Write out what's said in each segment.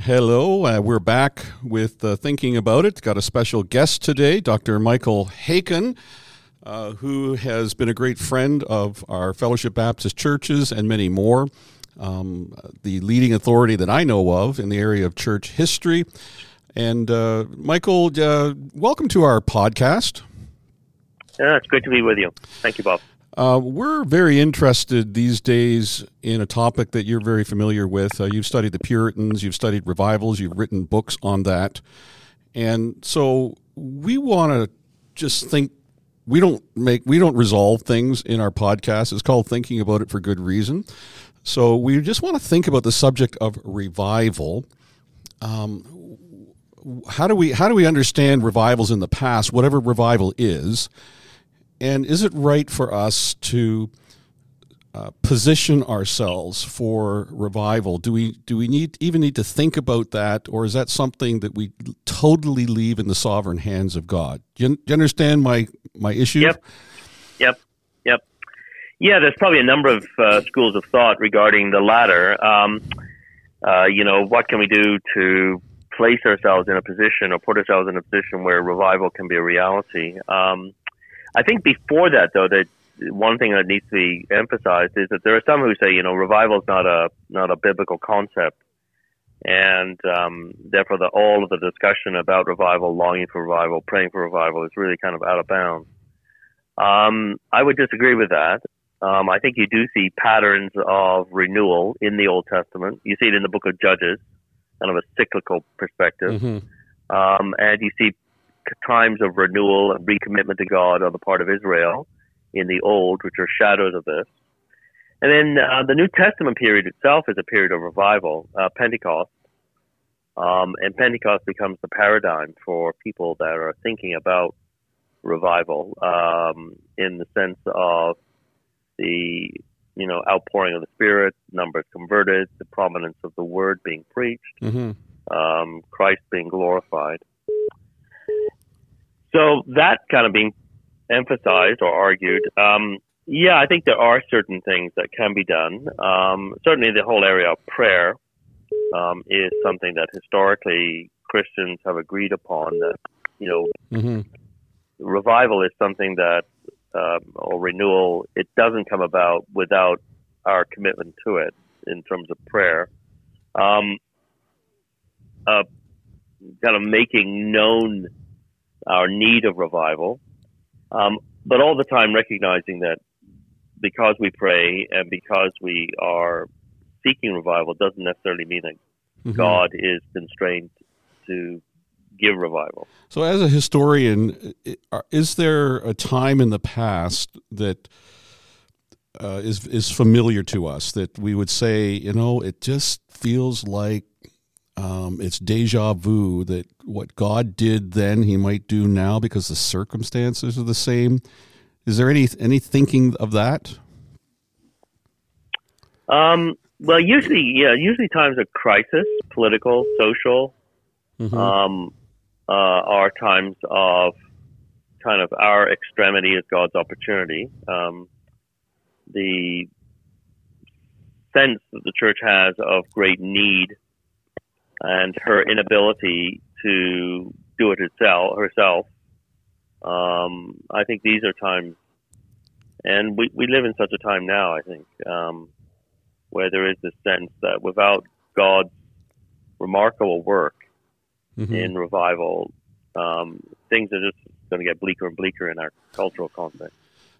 Hello, uh, we're back with uh, Thinking About It. Got a special guest today, Dr. Michael Haykin, uh, who has been a great friend of our Fellowship Baptist churches and many more. Um, the leading authority that I know of in the area of church history. And uh, Michael, uh, welcome to our podcast. Yeah, it's great to be with you. Thank you, Bob. Uh, we're very interested these days in a topic that you're very familiar with. Uh, you've studied the Puritans, you've studied revivals, you've written books on that. And so we want to just think we don't make we don't resolve things in our podcast. It's called thinking about it for good reason. So we just want to think about the subject of revival. Um, how do we how do we understand revivals in the past, whatever revival is? And is it right for us to uh, position ourselves for revival? Do we do we need even need to think about that, or is that something that we totally leave in the sovereign hands of God? Do you, do you understand my my issue? Yep, yep, yep. Yeah, there's probably a number of uh, schools of thought regarding the latter. Um, uh, you know, what can we do to place ourselves in a position or put ourselves in a position where revival can be a reality? Um, I think before that, though, that one thing that needs to be emphasized is that there are some who say, you know, revival is not a not a biblical concept, and um, therefore, the, all of the discussion about revival, longing for revival, praying for revival, is really kind of out of bounds. Um, I would disagree with that. Um, I think you do see patterns of renewal in the Old Testament. You see it in the Book of Judges, kind of a cyclical perspective, mm-hmm. um, and you see times of renewal and recommitment to God on the part of Israel in the Old, which are shadows of this. And then uh, the New Testament period itself is a period of revival, uh, Pentecost. Um, and Pentecost becomes the paradigm for people that are thinking about revival um, in the sense of the you know outpouring of the Spirit, numbers converted, the prominence of the Word being preached, mm-hmm. um, Christ being glorified. So that kind of being emphasized or argued, um, yeah, I think there are certain things that can be done. Um, certainly, the whole area of prayer um, is something that historically Christians have agreed upon. That you know, mm-hmm. revival is something that um, or renewal. It doesn't come about without our commitment to it in terms of prayer. Um, uh, kind of making known our need of revival, um, but all the time recognizing that because we pray and because we are seeking revival doesn't necessarily mean that mm-hmm. God is constrained to give revival. So, as a historian, is there a time in the past that uh, is is familiar to us that we would say, you know, it just feels like um, it's deja vu that what God did then, He might do now because the circumstances are the same. Is there any any thinking of that? Um, well, usually, yeah, usually times of crisis, political, social, mm-hmm. um, uh, are times of kind of our extremity is God's opportunity. Um, the sense that the church has of great need and her inability to do it herself. herself. Um, I think these are times, and we, we live in such a time now, I think, um, where there is this sense that without God's remarkable work mm-hmm. in revival, um, things are just going to get bleaker and bleaker in our cultural context.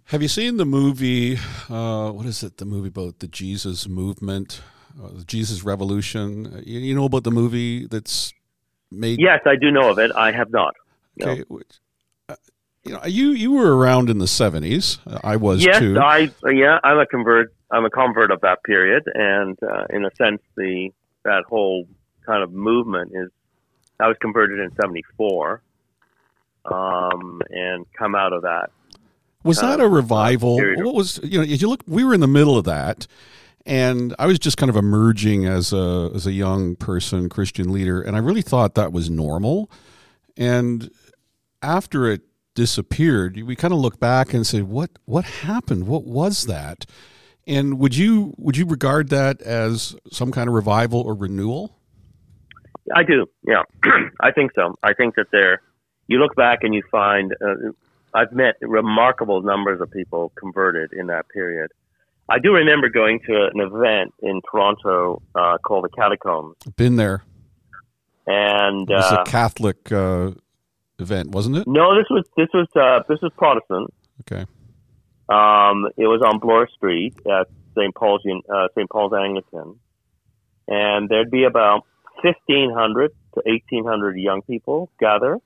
Have you seen the movie? Uh, what is it? The movie about the Jesus movement? Uh, Jesus Revolution. You, you, know about the movie that's made? Yes, I do know of it. I have not. Okay. No. Uh, you know, you you were around in the seventies. I was yes, too. I yeah, I'm a convert. I'm a convert of that period, and uh, in a sense, the that whole kind of movement is. I was converted in '74, um, and come out of that. Was that a revival? What was you know? If you look, we were in the middle of that, and I was just kind of emerging as a as a young person, Christian leader, and I really thought that was normal. And after it disappeared, we kind of look back and say, "What what happened? What was that?" And would you would you regard that as some kind of revival or renewal? I do. Yeah, I think so. I think that there, you look back and you find uh, I've met remarkable numbers of people converted in that period. I do remember going to an event in Toronto uh, called the Catacombs. Been there. And it was uh, a Catholic uh, event, wasn't it? No, this was this was uh, this was Protestant. Okay. Um, it was on Bloor Street at St. Paul's uh, St. Paul's Anglican, and there'd be about fifteen hundred to eighteen hundred young people gather.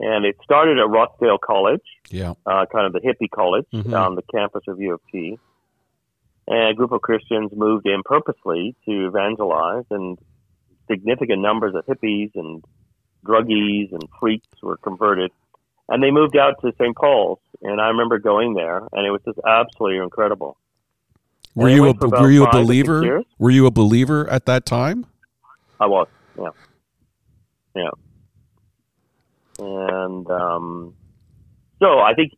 And it started at Rochdale College, Yeah. uh, kind of the hippie college Mhm. on the campus of U of T. And a group of Christians moved in purposely to evangelize, and significant numbers of hippies and druggies and freaks were converted. And they moved out to St. Paul's, and I remember going there, and it was just absolutely incredible. Were you a went for about were you a five or six believer? Were you a believer at that time? I was, yeah, yeah. And um, so I think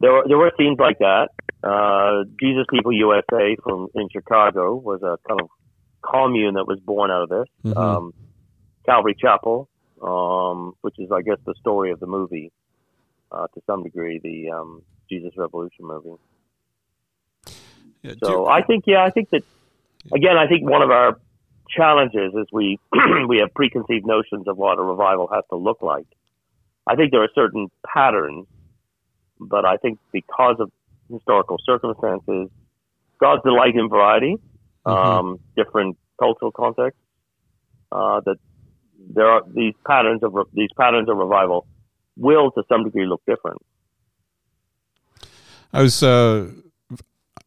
there were there were scenes like that. Uh, Jesus People USA from in Chicago was a kind of commune that was born out of this. Mhm. Um, Calvary Chapel, um, which is I guess the story of the movie uh, to some degree, the um, Jesus Revolution movie. Yeah, So I think, yeah, I think that again, I think one of our challenges is we we have preconceived notions of what a revival has to look like. I think there are certain patterns, but I think because of historical circumstances, God's delight in variety, Mhm. um, different cultural contexts, uh, that there are these patterns of re- these patterns of revival will to some degree look different. I was uh,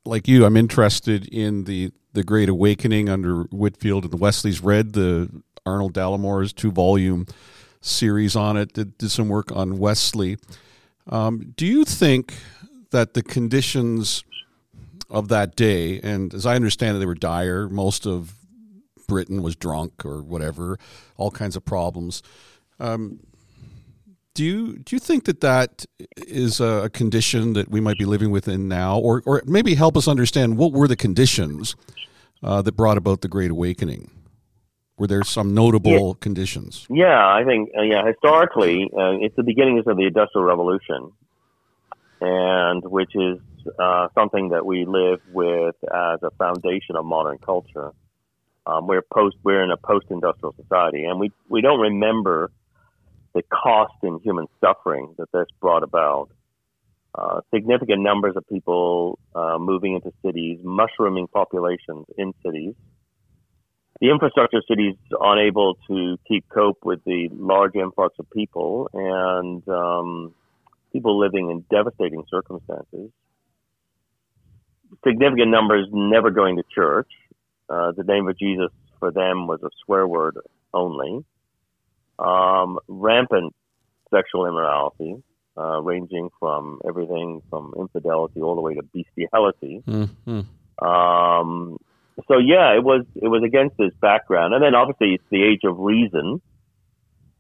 like you. I'm interested in the the Great Awakening under Whitefield and the Wesleys. Read the Arnold Dallimore's two volume series on it. Did, did some work on Wesley. Um, do you think that the conditions of that day, and as I understand it, they were dire. Most of Britain was drunk or whatever, all kinds of problems. Um, do you do you think that that is a condition that we might be living within now, or or maybe help us understand what were the conditions uh, that brought about the Great Awakening? Were there some notable conditions? Yeah, I think uh, yeah. Historically, uh, it's the beginnings of the Industrial Revolution, and which is uh, something that we live with as a foundation of modern culture. Um, we're post we're in a post-industrial society, and we we don't remember the cost in human suffering that this brought about. Uh, significant numbers of people uh, moving into cities, mushrooming populations in cities the infrastructure cities unable to keep cope with the large influx of people and um, people living in devastating circumstances. Significant numbers never going to church. Uh, the name of Jesus for them was a swear word only. Um, rampant sexual immorality, uh, ranging from everything from infidelity all the way to bestiality. Mm-hmm. Um, so yeah, it was it was against this background, and then obviously it's the age of reason.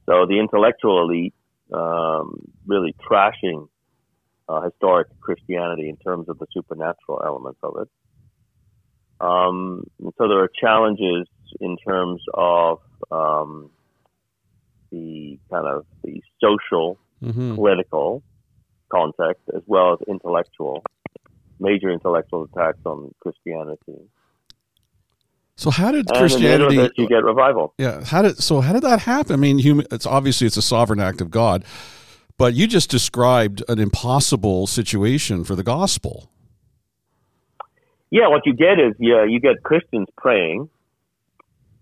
So the intellectual elite um, really trashing uh, historic Christianity in terms of the supernatural elements of it. Um, and so there are challenges in terms of um, the kind of the social, Mm-hmm. political context as well as intellectual, major intellectual attacks on Christianity. So how did And in Christianity? you get revival. Yeah, how did so? How did that happen? I mean, human. It's obviously it's a sovereign act of God, but you just described an impossible situation for the gospel. Yeah, what you get is yeah, you get Christians praying,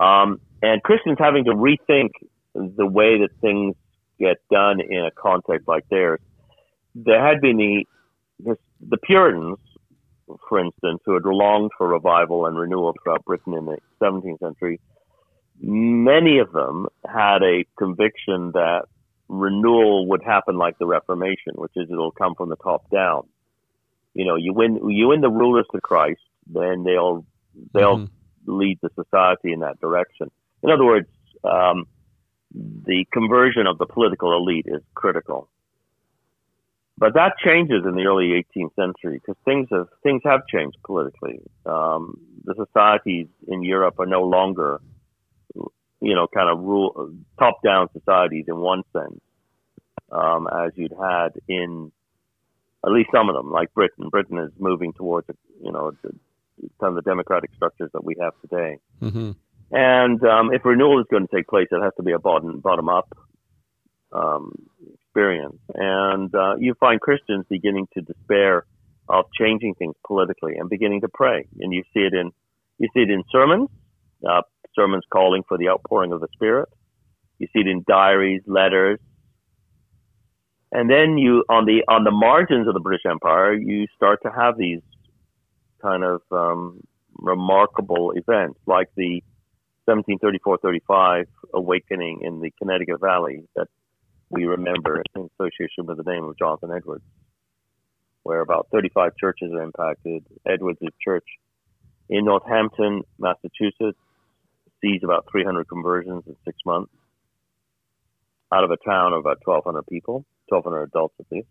um, and Christians having to rethink the way that things get done in a context like theirs. There had been the the Puritans, for instance, who had longed for revival and renewal throughout Britain in the 17th century. Many of them had a conviction that renewal would happen like the Reformation, which is it'll come from the top down. You know, you win you win the rulers to Christ, then they'll they'll Mhm. lead the society in that direction. In other words, um, the conversion of the political elite is critical. But that changes in the early 18th century because things have things have changed politically. Um, the societies in Europe are no longer, you know, kind of rule top-down societies in one sense, um, as you'd had in at least some of them, like Britain. Britain is moving towards, you know, some of the democratic structures that we have today. Mm-hmm. And um, if renewal is going to take place, it has to be a bottom bottom up um, experience. And uh, you find Christians beginning to despair of changing things politically and beginning to pray. And you see it in you see it in sermons, uh, sermons calling for the outpouring of the Spirit. You see it in diaries, letters, and then you on the on the margins of the British Empire, you start to have these kind of um, remarkable events like the 1734-35 awakening in the Connecticut Valley that we remember in association with the name of Jonathan Edwards, where about 35 churches are impacted. Edwards' church in Northampton, Massachusetts, sees about 300 conversions in six months out of a town of about 1,200 people, 1,200 adults at least.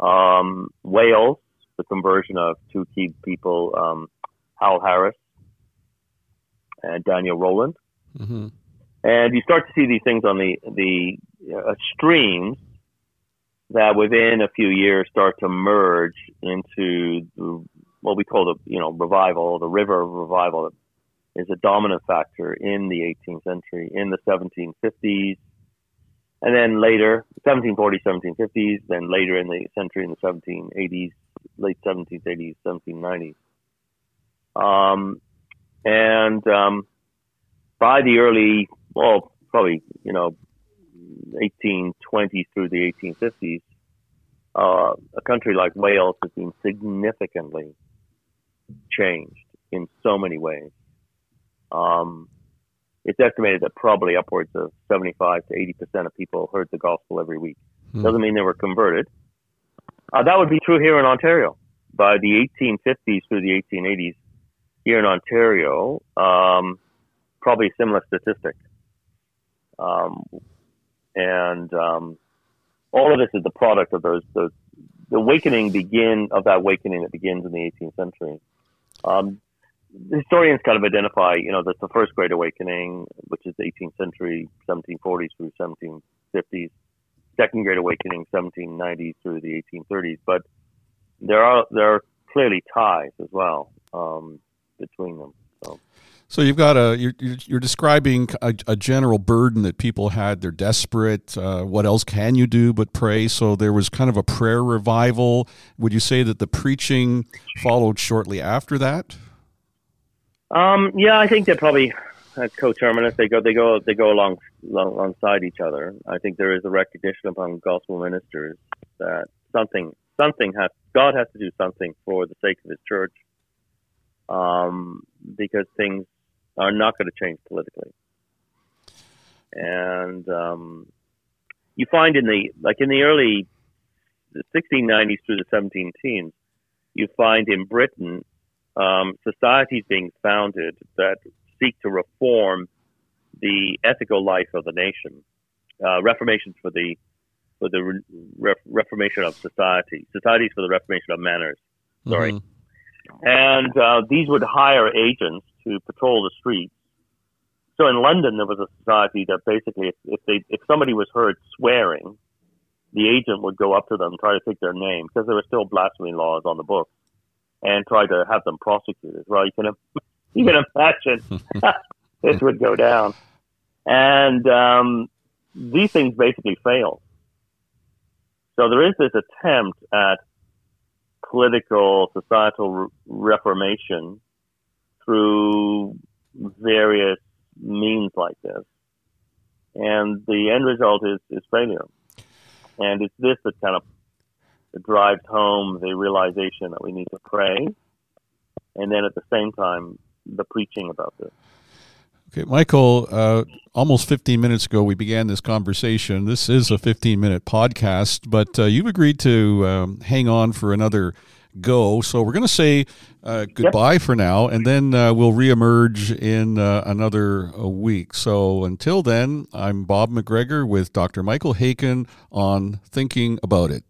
Um, Wales, the conversion of two key people, um, Howell Harris and Daniel Rowland. Mm-hmm. And you start to see these things on the the uh, streams that within a few years start to merge into the, what we call the you know revival, the river revival that is a dominant factor in the 18th century, in the 1750s, and then later 1740s, 1750s, then later in the century in the 1780s, late 1780s, 1790s. Um, and um, by the early, well, probably you know 1820s through the 1850s, uh, a country like Wales has been significantly changed in so many ways. Um, it's estimated that probably upwards of 75 to 80 percent of people heard the gospel every week. Hmm. Doesn't mean they were converted. Uh, that would be true here in Ontario. By the 1850s through the 1880s, here in Ontario, um, probably a similar statistic. Um, and um, all of this is the product of those, those the awakening begin of that awakening that begins in the 18th century. Um, historians kind of identify, you know, that's the first Great Awakening, which is 18th century, 1740s through 1750s. Second Great Awakening, 1790s through the 1830s. But there are there are clearly ties as well um, between them. So. You've got a you're, you're describing a, a, general burden that people had. They're desperate. Uh, what else can you do but pray? So there was kind of a prayer revival. Would you say that the preaching followed shortly after that? Um, yeah, I think they're probably coterminous. They go they go they go along, along alongside each other. I think there is a recognition among gospel ministers that something something has God has to do something for the sake of His church, um, because things are not going to change politically. And um, you find in the like in the early 1690s through the 17 teens, you find in Britain um, societies being founded that seek to reform the ethical life of the nation. Uh, reformations for the for the re- reformation of society, societies for the reformation of manners. Sorry, mm-hmm. and uh, these would hire agents to patrol the streets. So in London, there was a society that basically, if, if they if somebody was heard swearing, the agent would go up to them, try to take their name because there were still blasphemy laws on the books, and try to have them prosecuted. Well, you can you can imagine this would go down, and um, these things basically failed. So there is this attempt at political, societal re- reformation through various means like this. And the end result is, is failure. And it's this that kind of drives home the realization that we need to pray. And then at the same time, the preaching about this. Okay, Michael, uh, almost 15 minutes ago, we began this conversation. This is a 15 minute podcast, but uh, you've agreed to um, hang on for another go. So we're going to say uh, goodbye yep. for now, and then uh, we'll reemerge in uh, another uh, week. So until then, I'm Bob McGregor with Dr. Michael Haykin on Thinking About It.